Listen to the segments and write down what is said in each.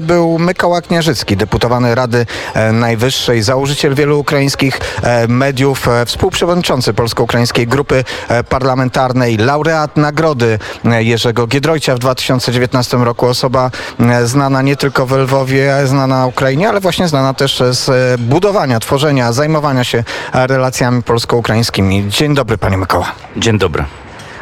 był Mykoła Kniarzycki, deputowany Rady e, Najwyższej, założyciel wielu ukraińskich e, mediów, e, współprzewodniczący Polsko-Ukraińskiej Grupy Parlamentarnej, laureat nagrody Jerzego Giedroycia w 2019 roku. Osoba znana nie tylko w Lwowie, znana na Ukrainie, ale właśnie znana też z budowania, tworzenia, zajmowania się relacjami polsko-ukraińskimi. Dzień dobry, panie Mykoła. Dzień dobry.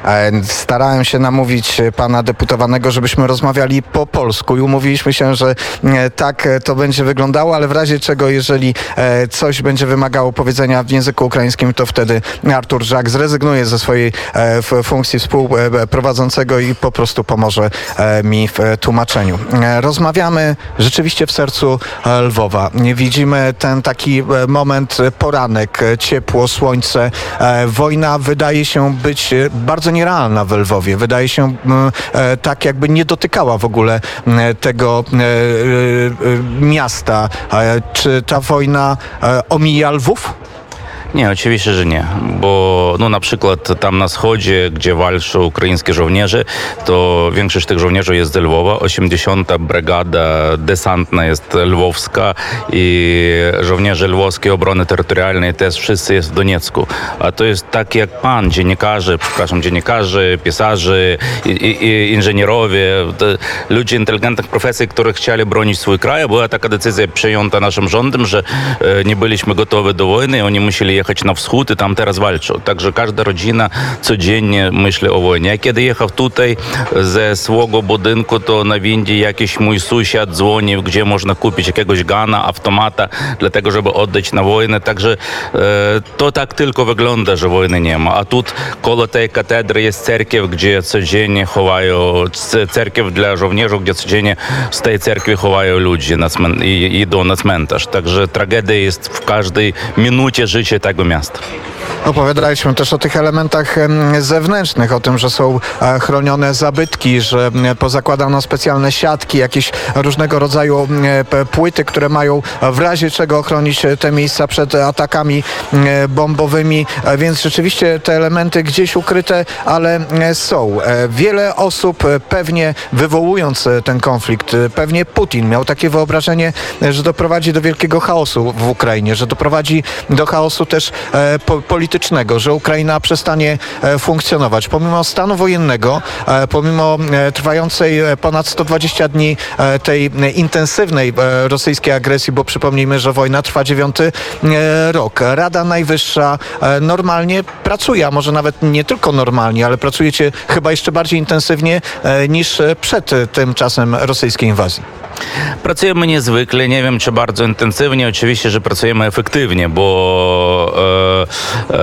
E, Starałem się namówić e, pana deputowanego, żebyśmy rozmawiali po polsku i umówiliśmy się, że e, tak to będzie wyglądało, ale w razie czego, jeżeli coś będzie wymagało powiedzenia w języku ukraińskim, to wtedy Artur Żak zrezygnuje ze swojej funkcji współprowadzącego i po prostu pomoże mi w tłumaczeniu. Rozmawiamy rzeczywiście w sercu Lwowa. Widzimy ten taki moment, poranek, ciepło, słońce. Wojna wydaje się być e, bardzo nierealna w Lwowie. Wydaje się m, e, tak, jakby nie dotykała w ogóle m, tego e, e, e, miasta. E, Czy ta wojna e, omija Lwów? Nie, oczywiście, że nie, bo no, na przykład tam na wschodzie, gdzie walczą ukraińskie żołnierze, to większość tych żołnierzy jest z Lwowa, 80. brygada desantna jest lwowska i żołnierze lwowskiej obrony terytorialnej też wszyscy jest w Doniecku. A to jest tak jak pan, dziennikarze, przepraszam, dziennikarze, pisarze, i, i, i inżynierowie, ludzie inteligentnych profesji, którzy chcieli bronić swój kraj. Była taka decyzja przyjęta naszym rządem, że e, nie byliśmy gotowi do wojny oni musieli jechać поехать на всхід і там те ты развалишь. Также кожна родина цудзінні мишлі о війні. Як я доїхав тут зі свого будинку, то на Вінді якийсь мій сусід дзвонив, де можна купити якогось гана, автомата, для того, щоб віддати на війни. Также э, е, то так тільки виглядає, що війни нема. А тут коло тієї катедри є церків, де цудзінні ховаю, церків для жовніжок, де цудзінні з тієї церкви ховаю люди на цмен, і, і до нацментаж. Также трагедія є в кожній минуті життя так tego miasta. Opowiadaliśmy też o tych elementach em, zewnętrznych, o tym, że są e, chronione zabytki, że pozakładano specjalne siatki, jakieś różnego rodzaju płyty, które mają w razie czego ochronić e, te miejsca przed atakami bombowymi, E, więc rzeczywiście te elementy gdzieś ukryte, ale są. Wiele osób pewnie wywołując ten konflikt, pewnie Putin miał takie wyobrażenie, że doprowadzi do wielkiego chaosu w Ukrainie, że doprowadzi do chaosu e, po, politycznego, że Ukraina przestanie e, funkcjonować. Pomimo stanu wojennego, e, pomimo trwającej ponad 120 dni tej intensywnej rosyjskiej agresji, bo przypomnijmy, że wojna trwa dziewiąty rok. Rada Najwyższa normalnie pracuje, a może nawet nie tylko normalnie, ale pracujecie chyba jeszcze bardziej intensywnie niż przed tym czasem rosyjskiej inwazji. Pracujemy niezwykle, nie wiem czy bardzo intensywnie, oczywiście, że pracujemy efektywnie, bo e,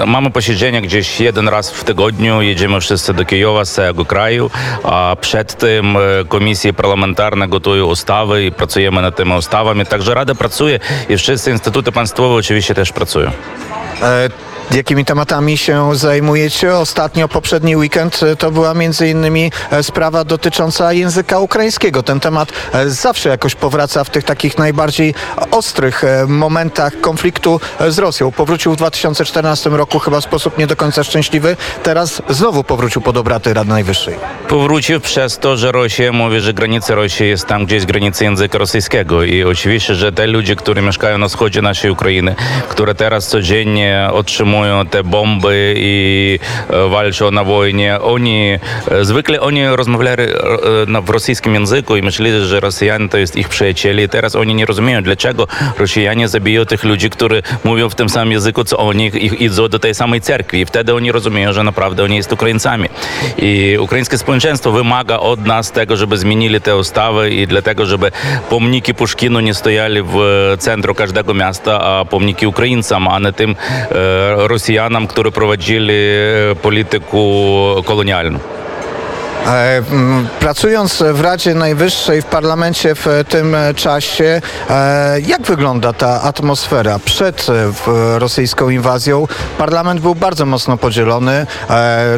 e, mamy posiedzenia gdzieś jeden raz w tygodniu, jedziemy wszyscy do Kijowa z całego kraju, a przed tym e, komisje parlamentarne gotują ustawy i pracujemy nad tymi ustawami, także Rada pracuje i wszyscy instytuty państwowe oczywiście też pracują. E, Jakimi tematami się zajmujecie? Ostatnio, poprzedni weekend, e, to była między innymi e, sprawa dotycząca języka ukraińskiego. Ten temat e, zawsze jakoś powraca w tych takich najbardziej ostrych momentach konfliktu z Rosją. Powrócił w 2014 roku chyba w sposób nie do końca szczęśliwy. Teraz znowu powrócił pod obrady Rady Najwyższej. Powrócił przez to, że Rosja mówi, że granica Rosji jest tam, gdzie jest granica języka rosyjskiego. I oczywiście, że te ludzie, którzy mieszkają na wschodzie naszej Ukrainy, które teraz codziennie otrzymują te bomby i e, walczą na wojnie, oni e, zwykle oni rozmawiali e, na- w rosyjskim języku i myśleli, że Rosjanie to jest ich przyjaciele. I teraz oni nie rozumieją, dlaczego Rosjanie zabiją tych ludzi, którzy mówią w tym samym języku, co oni i idą do tej samej cerkwi. I wtedy oni rozumieją, że naprawdę oni są Ukraińcami. I ukraińskie społeczeństwo wymaga od nas tego, żeby zmienili te ustawy i dlatego, żeby pomniki Puszkinu nie stojali w centrum każdego miasta, a pomniki Ukraińcom, a nie tym e, Rosjanom, którzy prowadzili e, polityku kolonialną. E, Pracując w Radzie Najwyższej, w parlamencie w tym czasie, e, jak wygląda ta atmosfera przed e, rosyjską inwazją? Parlament był bardzo mocno podzielony.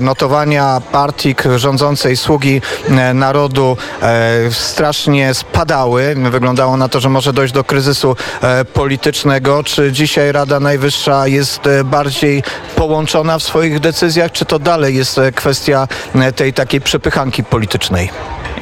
Notowania partii rządzącej Sługi Narodu strasznie spadały. Wyglądało na to, że może dojść do kryzysu politycznego. Czy dzisiaj Rada Najwyższa jest bardziej połączona w swoich decyzjach, czy to dalej jest kwestia tej takiej przepychanki politycznej?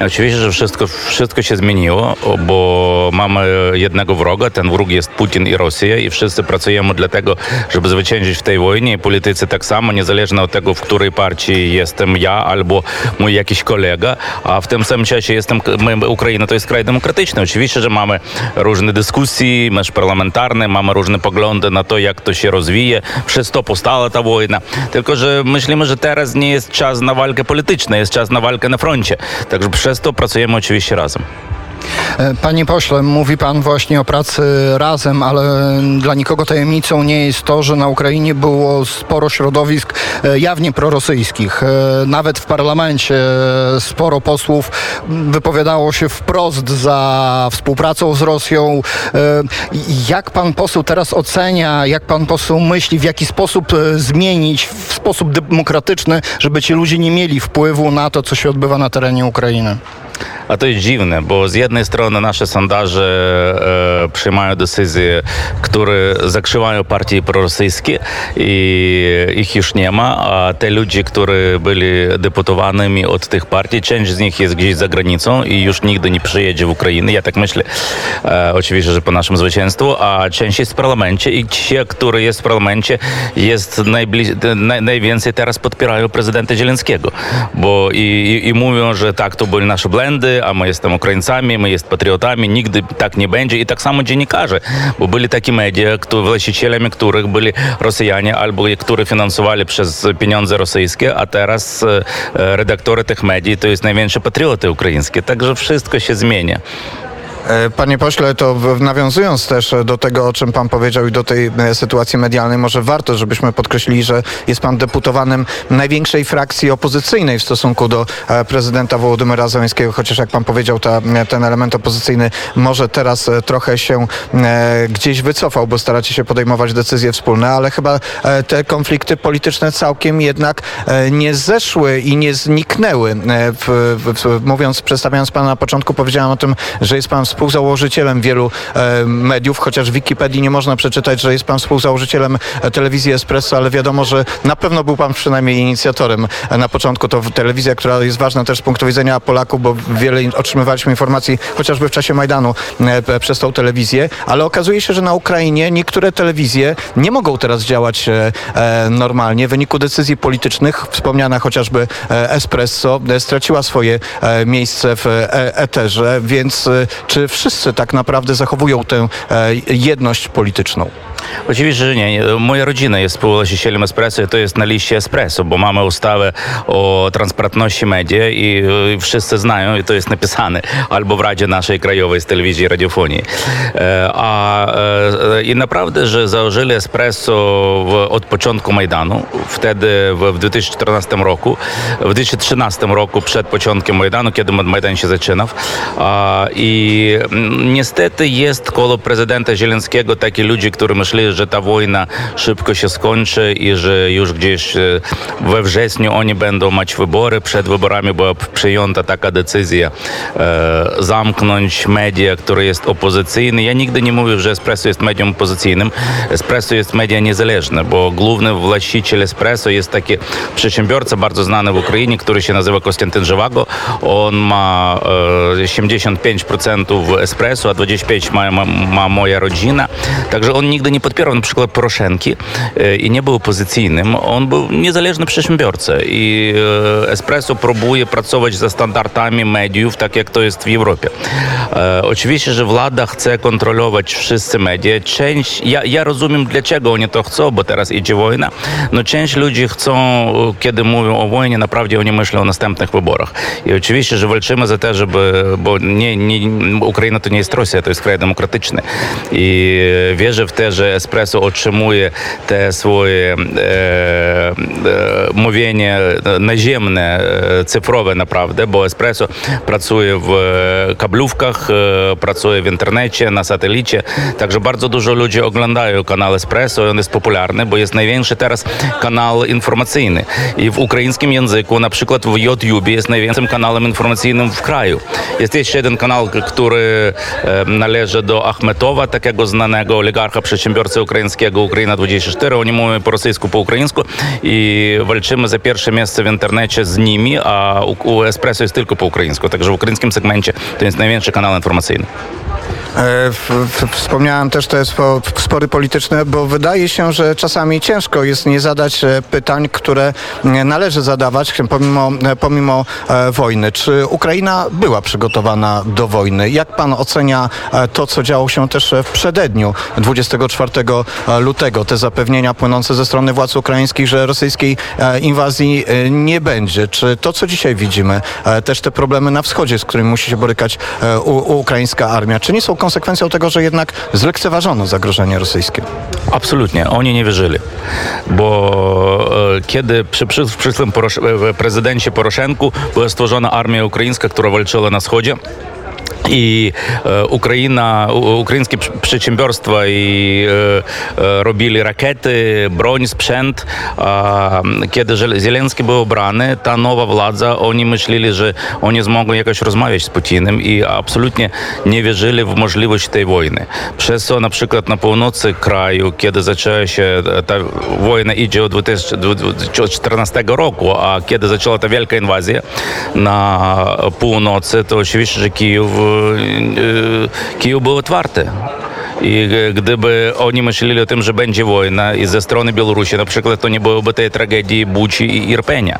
Oczywiście, że wszystko, wszystko się zmieniło, bo mamy jednego wroga, ten wróg jest Putin i Rosja i wszyscy pracujemy dla tego, żeby zwyciężyć w tej wojnie i politycy tak samo, niezależnie od tego, w której partii jestem ja albo mój jakiś kolega, a w tym samym czasie jestem, my, Ukraina to jest kraj demokratyczny. Oczywiście, że mamy różne dyskusje, mecz parlamentarny, mamy różne poglądy na to, jak to się rozwija, przez to powstała ta wojna. Tylko, że myślimy, że teraz nie jest czas na walkę polityczną, jest czas na walkę na froncie. Także przez to pracujemy oczywiście razem. E, Panie pośle, mówi pan właśnie o pracy razem, ale dla nikogo tajemnicą nie jest to, że na Ukrainie było sporo środowisk e, jawnie prorosyjskich. E, Nawet w parlamencie sporo posłów wypowiadało się wprost za współpracą z Rosją. Jak pan poseł teraz ocenia, jak pan poseł myśli, w jaki sposób zmienić w sposób demokratyczny, żeby ci ludzie nie mieli wpływu na to, co się odbywa na terenie Ukrainy? A to jest dziwne, bo z jednej strony nasze sondaże e, przyjmają decyzje, które zakrzywają partie prorosyjskie i ich już nie ma, a te ludzie, którzy byli deputowanymi od tych partii, część z nich jest gdzieś za granicą i już nigdy nie przyjedzie w Ukrainę. Ja tak myślę, e, oczywiście, że po naszym zwycięstwu, a część jest w parlamencie i ci, którzy jest w parlamencie, jest naj, najwięcej teraz podpierają prezydenta Zielenskiego, bo i, i, i mówią, że tak, to były nasze błędy, a my jesteśmy Ukraińcami, my jesteśmy patriotami, nigdy tak nie będzie. I tak samo dziennikarze, bo byli takie media, które, właścicielami których byli Rosjanie albo które finansowali przez pieniądze rosyjskie, a teraz e, redaktory tych mediów to jest największe patrioty ukraińskie. Także wszystko się zmienia. E, Panie pośle, to w- nawiązując też do tego, o czym pan powiedział i do tej e, sytuacji medialnej, może warto, żebyśmy podkreślili, że jest pan deputowanym największej frakcji opozycyjnej w stosunku do e, prezydenta Wołodymyra Zełenskiego, chociaż jak pan powiedział, ta, ten element opozycyjny może teraz e, trochę się e, gdzieś wycofał, bo staracie się podejmować decyzje wspólne, ale chyba e, te konflikty polityczne całkiem jednak e, nie zeszły i nie zniknęły. E, w, w, w, mówiąc, przedstawiając pana na początku, powiedziałem o tym, że jest pan współzałożycielem wielu e, mediów, chociaż w Wikipedii nie można przeczytać, że jest pan współzałożycielem e, telewizji Espresso, ale wiadomo, że na pewno był pan przynajmniej inicjatorem e, na początku. To telewizja, która jest ważna też z punktu widzenia Polaków, bo wiele otrzymywaliśmy informacji chociażby w czasie Majdanu przez tą telewizję, ale okazuje się, że na Ukrainie niektóre telewizje nie mogą teraz działać normalnie w wyniku decyzji politycznych. Wspomniana chociażby Espresso straciła swoje miejsce w eterze, więc czy wszyscy tak naprawdę zachowują tę e, jedność polityczną? Oczywiście, że nie. Moja rodzina jest współwłaścicielem Espresso i to jest na liście Espresso, bo mamy ustawę o transparentności media i e, wszyscy znają, i to jest napisane albo w Radzie naszej krajowej z telewizji i radiofonii. E, A, e, I naprawdę, że założyli Espresso w, od początku Majdanu, wtedy w, w 2014 roku, w 2013 roku przed początkiem Majdanu, kiedy Majdan się zaczynał. I mm, niestety jest koło prezydenta Zielenskiego takie ludzie, którzy że ta wojna szybko się skończy i że już gdzieś e, we wrześniu oni będą mieć wybory. Przed wyborami była przyjęta taka decyzja e, zamknąć media, które jest opozycyjne. Ja nigdy nie mówię, że Espresso jest medium opozycyjnym. Espresso jest media niezależne, bo główny właściciel Espresso jest taki przedsiębiorca bardzo znany w Ukrainie, który się nazywa Konstantyn Żywago. On ma e, 75% w Espresso, a 25% ma, ma, ma moja rodzina. Także on nigdy nie podpierał na przykład Poroszenki e, i nie był opozycyjnym. On był niezależny przedsiębiorca i e, Espresso próbuje pracować ze standardami mediów, tak jak to jest w Europie. E, oczywiście, że władza chce kontrolować wszyscy media. Część, ja, ja rozumiem, dlaczego oni to chcą, bo teraz idzie wojna. No część ludzi chcą, kiedy mówią o wojnie, naprawdę oni myślą o następnych wyborach. I oczywiście, że walczymy za to, żeby, bo nie, Ukraina to nie jest Rosja, to jest kraj demokratyczny. I wierzę w to, że Espresso otrzymuje te swoje e, e, mówienie naziemne, e, cyfrowe naprawdę, bo Espresso pracuje w kablówkach, e, pracuje w internecie, na satelicie. Także bardzo dużo ludzi oglądają kanał Espresso i on jest popularny, bo jest największy teraz kanał informacyjny. I w ukraińskim języku, na przykład w YouTube jest największym kanałem informacyjnym w kraju. Jest jeszcze jeden kanał, który e, należy przedsiębiorcy ukraińskiego Ukraina 24, oni mówią po rosyjsku, po ukraińsku i walczymy za pierwsze miejsce w internecie z nimi, a u, Espresso jest tylko po ukraińsku, także w ukraińskim segmencie to jest największy kanał informacyjny. E, Wspomniałem też te spo- spory polityczne, bo wydaje się, że czasami ciężko jest nie zadać e, pytań, które e, należy zadawać pomimo, pomimo wojny. Czy Ukraina była przygotowana do wojny? Jak pan ocenia to, co działo się też w przededniu 24 lutego? Te zapewnienia płynące ze strony władz ukraińskich, że rosyjskiej e, inwazji e, nie będzie. Czy to, co dzisiaj widzimy, e, też te problemy na wschodzie, z którymi musi się borykać e, ukraińska armia, czy nie są konsekwencją tego, że jednak zlekceważono zagrożenie rosyjskie? Absolutnie, oni nie wierzyli, bo e, kiedy przy, przyszłym e, prezydencie Poroszenku była stworzona armia ukraińska, która walczyła na wschodzie, i e, Ukraina, u- ukraińskie przy- przedsiębiorstwa i e, e, robili rakiety, broń, sprzęt. A kiedy Żel- Zielenski był obrany, ta nowa władza, oni myśleli, że oni zmogą jakoś rozmawiać z Putinem i absolutnie nie wierzyli w możliwość tej wojny. Przez co na przykład na północy kraju, kiedy zaczęła się ta wojna idzie od 2014 roku, a kiedy zaczęła ta wielka inwazja na północy, to oczywiście, że Kijów, e, Kijów był otwarty. I e, gdyby oni myśleli o tym, że będzie wojna i ze strony Białorusi na przykład, to nie byłoby tej tragedii Buci i Irpenia.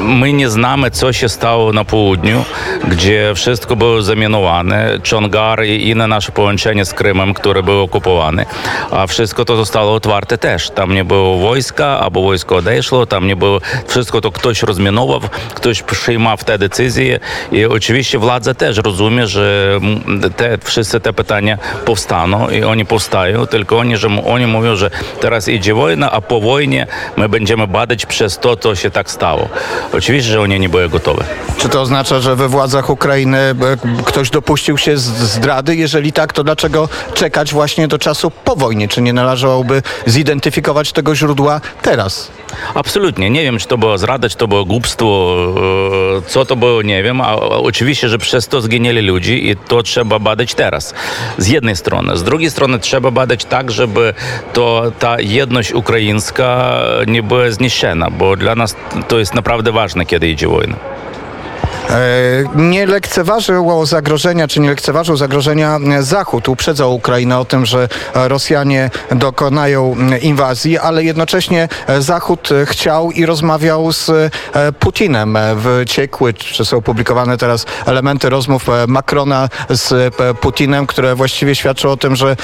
My nie znamy, co się stało na południu, gdzie wszystko było zamienowane, Czongar i inne nasze połączenie z Krymem, które były okupowane, a wszystko to zostało otwarte też. Tam nie było wojska, albo wojsko odeszło, tam nie było, wszystko to ktoś rozmianował, ktoś przyjmował te decyzje i oczywiście władza też rozumie, że te, wszyscy te pytania powstaną i oni powstają, tylko oni, że oni mówią, że teraz idzie wojna, a po wojnie my będziemy badać przez to, co się tak stało. Oczywiście, że oni nie były gotowe. Czy to oznacza, że we władzach Ukrainy e, ktoś dopuścił się zdrady? Jeżeli tak, to dlaczego czekać właśnie do czasu po wojnie? Czy nie należałoby zidentyfikować tego źródła teraz? Absolutnie. Nie wiem, czy to było zrada, czy to było głupstwo, e, co to było, nie wiem. A oczywiście, że przez to zginęli ludzie i to trzeba badać teraz. Z jednej strony. Z drugiej strony trzeba badać tak, żeby to, ta jedność ukraińska nie była zniszczona, bo dla nas to jest naprawdę ważne, kiedy idzie wojna. E, Nie lekceważyło zagrożenia, czy nie lekceważył zagrożenia Zachód. Uprzedzał Ukrainę o tym, że Rosjanie dokonają inwazji, ale jednocześnie Zachód chciał i rozmawiał z e, Putinem. Wyciekły, czy są publikowane teraz elementy rozmów Macrona z e, Putinem, które właściwie świadczą o tym, że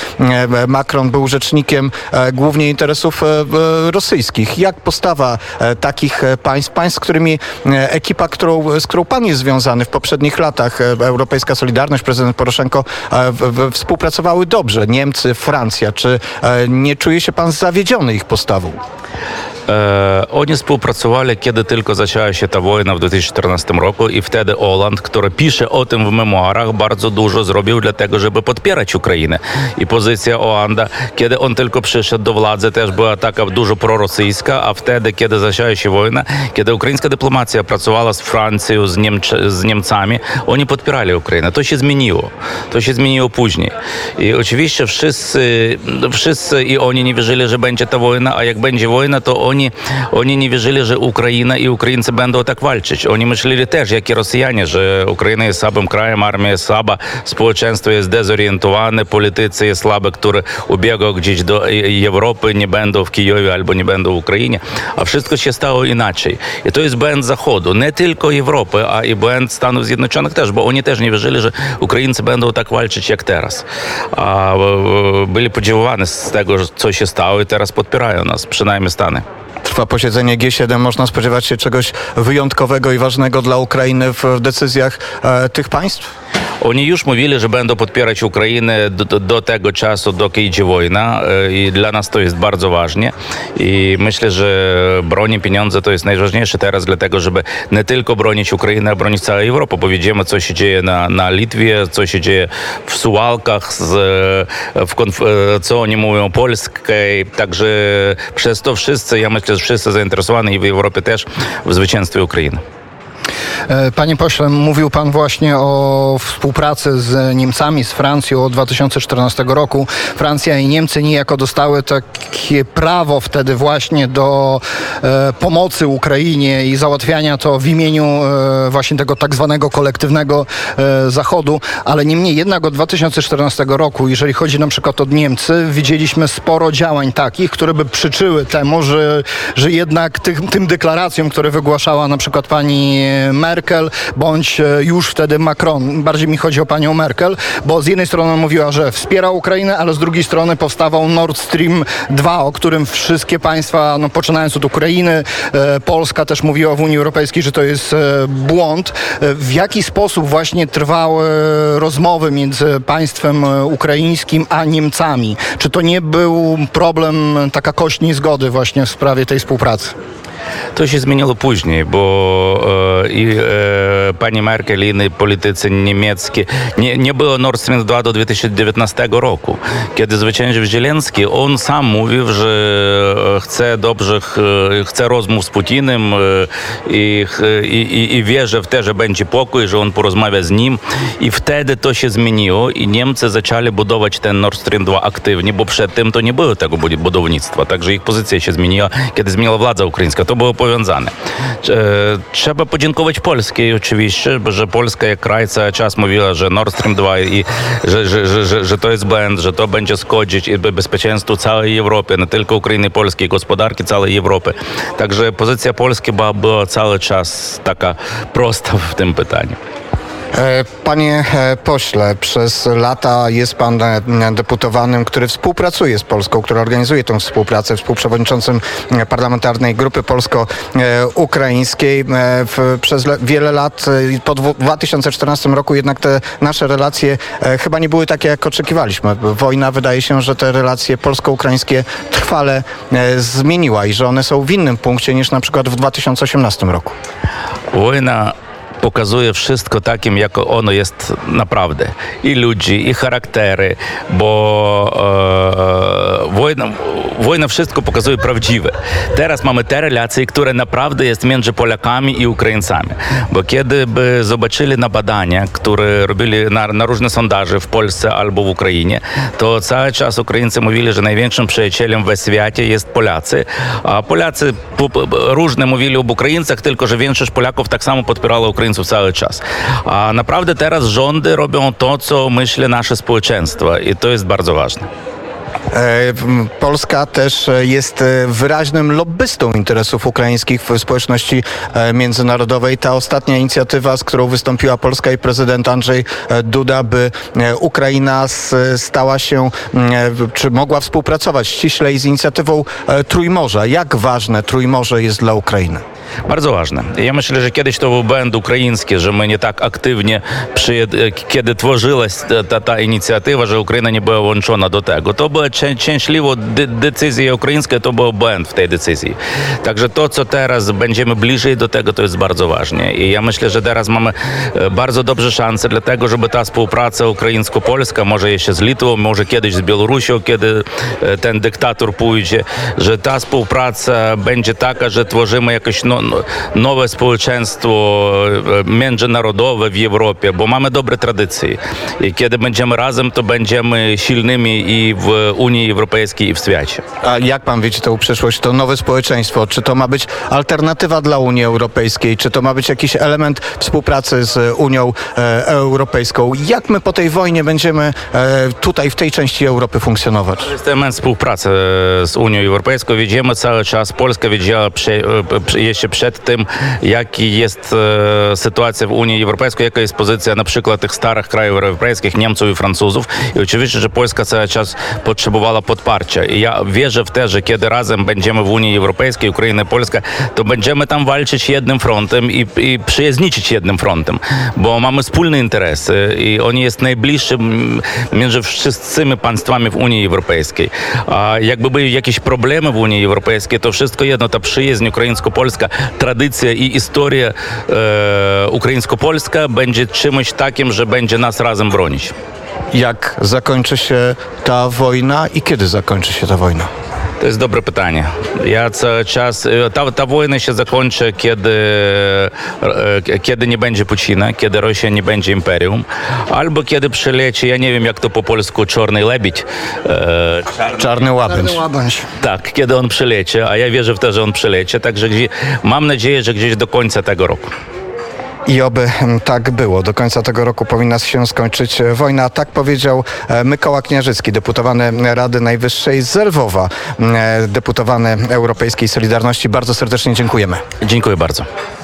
Macron był rzecznikiem głównie interesów rosyjskich. Jak postawa takich państw, państw, z którymi ekipa, którą, z którą pan jest związany w poprzednich latach, e, Europejska Solidarność, prezydent Poroszenko, e, współpracowały dobrze. Niemcy, Francja. Czy e, nie czuje się pan zawiedziony ich postawą? E, kiedy tylko zaczęła się ta wojna w 2014 roku i wtedy Oland, który pisze o tym w memoarach, bardzo dużo zrobił dla tego, żeby podpierać Ukrainę. I pozycja Olanda, kiedy on tylko przyszedł do władzy, też była taka dużo prorosyjska, a wtedy, kiedy zaczęła się wojna, kiedy ukraińska dyplomacja pracowała z Francją, z, Niemcze, z Niemcami, oni podpierali Ukrainę. To się zmieniło. To się zmieniło później. I oczywiście wszyscy, wszyscy i oni nie wierzyli, że będzie ta wojna, a jak będzie wojna, to oni, oni nie wierzyli, że Ukraina i Ukraińcy będą tak walczyć. Oni myśleli też, jak i Rosjanie, że Ukraina jest słabym krajem, armia jest słaba, społeczeństwo jest dezorientowane, politycy jest słabe, które ubiegą gdzieś do Europy, nie będą w Kijowie albo nie będą w Ukrainie, a wszystko się stało inaczej. I to jest błęd Zachodu, nie tylko Europy, a i błęd Stanów Zjednoczonych też, bo oni też nie wierzyli, że Ukraińcy będą tak walczyć jak teraz. A e, byli podziałowani z tego, co się stało i teraz podpierają nas, przynajmniej Stany. Trwa posiedzenie G7. Można spodziewać się czegoś wyjątkowego i ważnego dla Ukrainy w decyzjach e, tych państw? Oni już mówili, że będą podpierać Ukrainę do, do, do tego czasu, doki idzie wojna e, i dla nas to jest bardzo ważne i myślę, że broń i pieniądze to jest najważniejsze teraz, dlatego żeby nie tylko bronić Ukrainę, a bronić całą Europę, bo widzimy, co się dzieje na, na Litwie, co się dzieje w Suwałkach, z, w konf- e, co oni mówią polskiej, także przez to wszyscy, ja myślę, że wszyscy zainteresowani i w Europie też w zwycięstwie Ukrainy. E, Panie pośle, mówił pan właśnie o współpracy z Niemcami, z Francją od 2014 roku. Francja i Niemcy niejako dostały takie prawo wtedy właśnie do e, pomocy Ukrainie i załatwiania to w imieniu e, właśnie tego tak zwanego kolektywnego Zachodu, ale niemniej jednak od 2014 roku, jeżeli chodzi na przykład o Niemcy, widzieliśmy sporo działań takich, które by przyczyły temu, że, że jednak tych, tym deklaracjom, które wygłaszała na przykład pani Merkel, bądź e, już wtedy Macron, bardziej mi chodzi o panią Merkel, bo z jednej strony mówiła, że wspiera Ukrainę, ale z drugiej strony powstawał Nord Stream 2, o którym wszystkie państwa, no, poczynając od Ukrainy, e, Polska też mówiła w Unii Europejskiej, że to jest e, błąd. W jaki sposób właśnie trwały rozmowy między państwem ukraińskim a Niemcami? Czy to nie był problem, taka kość niezgody właśnie w sprawie tej współpracy? To się zmieniło później, bo e, i e, pani Merkel i inni politycy niemieccy nie, nie było Nord Stream 2 do 2019 roku. Kiedy zwyciężył Zielenski, on sam mówił, że e, chce dobrze, ch- chce rozmów z Putinem e, i, i, i, wierzy w to, że będzie pokój, że on porozmawia z nim. I wtedy to się zmieniło i Niemcy zaczęli budować ten Nord Stream 2 aktywnie, bo przed tym to nie było tego bud- budownictwa. Także ich pozycja się zmieniła, kiedy zmieniła władza ukraińska. To E, cały czas mówiła, że Nord Stream 2 i że, że, że, że, że to jest błęd, że to będzie szkodzić i bezpieczeństwu całej Europy, nie tylko Ukrainy, Polski, gospodarki całej Europy. Także pozycja Polski była, była cały czas taka prosta w tym pytaniu. E, Panie e, pośle, przez lata jest pan e, deputowanym, który współpracuje z Polską, który organizuje tę współpracę, współprzewodniczącym parlamentarnej grupy polsko-ukraińskiej. Przez le- wiele lat, po dwu- 2014 roku jednak te nasze relacje chyba nie były takie, jak oczekiwaliśmy. Wojna wydaje się, że te relacje polsko-ukraińskie trwale zmieniła i że one są w innym punkcie niż na przykład w 2018 roku. Wojna pokazuje wszystko takim, jak ono jest naprawdę. I ludzi, i charaktery, bo e, prawdziwe. Teraz mamy te relacje, które naprawdę jest między Polakami i Ukraińcami. Bo kiedy by zobaczyli na badania, które robili na, na różne sondaże w Polsce albo w Ukrainie, to cały czas Ukraińcy mówili, że największym przyjacielem w świecie jest Polacy, a Polacy po- po- różne mówili об tylko że większość Polaków tak samo podpierała Ukraińców cały czas. A naprawdę teraz rządy robią to, co myśli nasze społeczeństwo i to jest bardzo ważne. E, Polska też e, jest e, wyraźnym lobbystą interesów ukraińskich w społeczności międzynarodowej. Ta ostatnia inicjatywa, z którą wystąpiła Polska i prezydent Andrzej Duda, by Ukraina stała się, czy mogła współpracować ściślej z inicjatywą Trójmorza. Jak ważne Trójmorze jest dla Ukrainy? Bardzo ważne. Ja myślę, że kiedyś to był błęd ukraiński, że my nie tak aktywnie, kiedy tworzyłaś ta, ta, inicjatywa, że Ukraina nie była włączona do tego. To była de, decyzja ukraińska, to był błęd w tej decyzji. Także to, co teraz będziemy bliżej do tego, to jest bardzo ważne. I ja myślę, że teraz mamy e, bardzo dobre szanse dla tego, żeby ta współpraca ukraińsko-polska, może jeszcze z Litwą, może kiedyś z Białorusią, kiedy e, ten dyktator pójdzie, że ta współpraca będzie taka, że tworzymy jakieś no, nowe społeczeństwo e, międzynarodowe w Europie, bo mamy dobre tradycje. I kiedy będziemy razem, to będziemy silnymi i w Unii Europejskiej, i w świecie. A jak pan widzi tę przyszłość, to nowe społeczeństwo? Czy to ma być alternatywa dla Unii Europejskiej? Czy to ma być jakiś element współpracy z Unią e, Europejską? Jak my po tej wojnie będziemy e, tutaj, w tej części Europy funkcjonować? To jest element współpracy z Unią Europejską. Widzimy cały czas, Polska prze- jeszcze e, sytuacja w Unii Europejskiej, jaka jest pozycja na przykład tych starych krajów europejskich, Niemców i Francuzów. I oczywiście, że Polska cały czas potrzebowała podparcia. I ja wierzę w to, że kiedy razem będziemy w Unii Europejskiej, Ukraina i Polska, to będziemy tam walczyć jednym frontem i, i przyjaźniczyć jednym frontem, bo mamy wspólne interesy i on jest najbliższy mm, między wszystkimi państwami w Unii Europejskiej. A jakby były jakieś problemy w Unii Europejskiej, to wszystko jedno, ta przyjaźń ukraińsko-polska, tradycja i historia e, ukraińsko-polska będzie czymś takim, że będzie nas razem bronić. Jak zakończy się ta wojna i kiedy zakończy się ta wojna? To jest dobre pytanie. Ja cały czas, e, ta, ta wojna się zakończy, kiedy, e, kiedy nie będzie Pucina, kiedy Rosja nie będzie imperium, albo kiedy przyleci, ja nie wiem jak to po polsku, czarny lebić. E, Czarny łabędź. Łabędź. tak, kiedy on przyleci, a ja wierzę w to, że on przyleci, także gdzie, mam nadzieję, że gdzieś do końca tego roku. I oby mm, tak było. Do końca tego roku powinna się skończyć e, wojna. Tak powiedział e, Mykoła Kniarzycki, deputowany Rady Najwyższej z Lwowa, mm, e, deputowany Europejskiej Solidarności. Bardzo serdecznie dziękujemy. Dziękuję bardzo.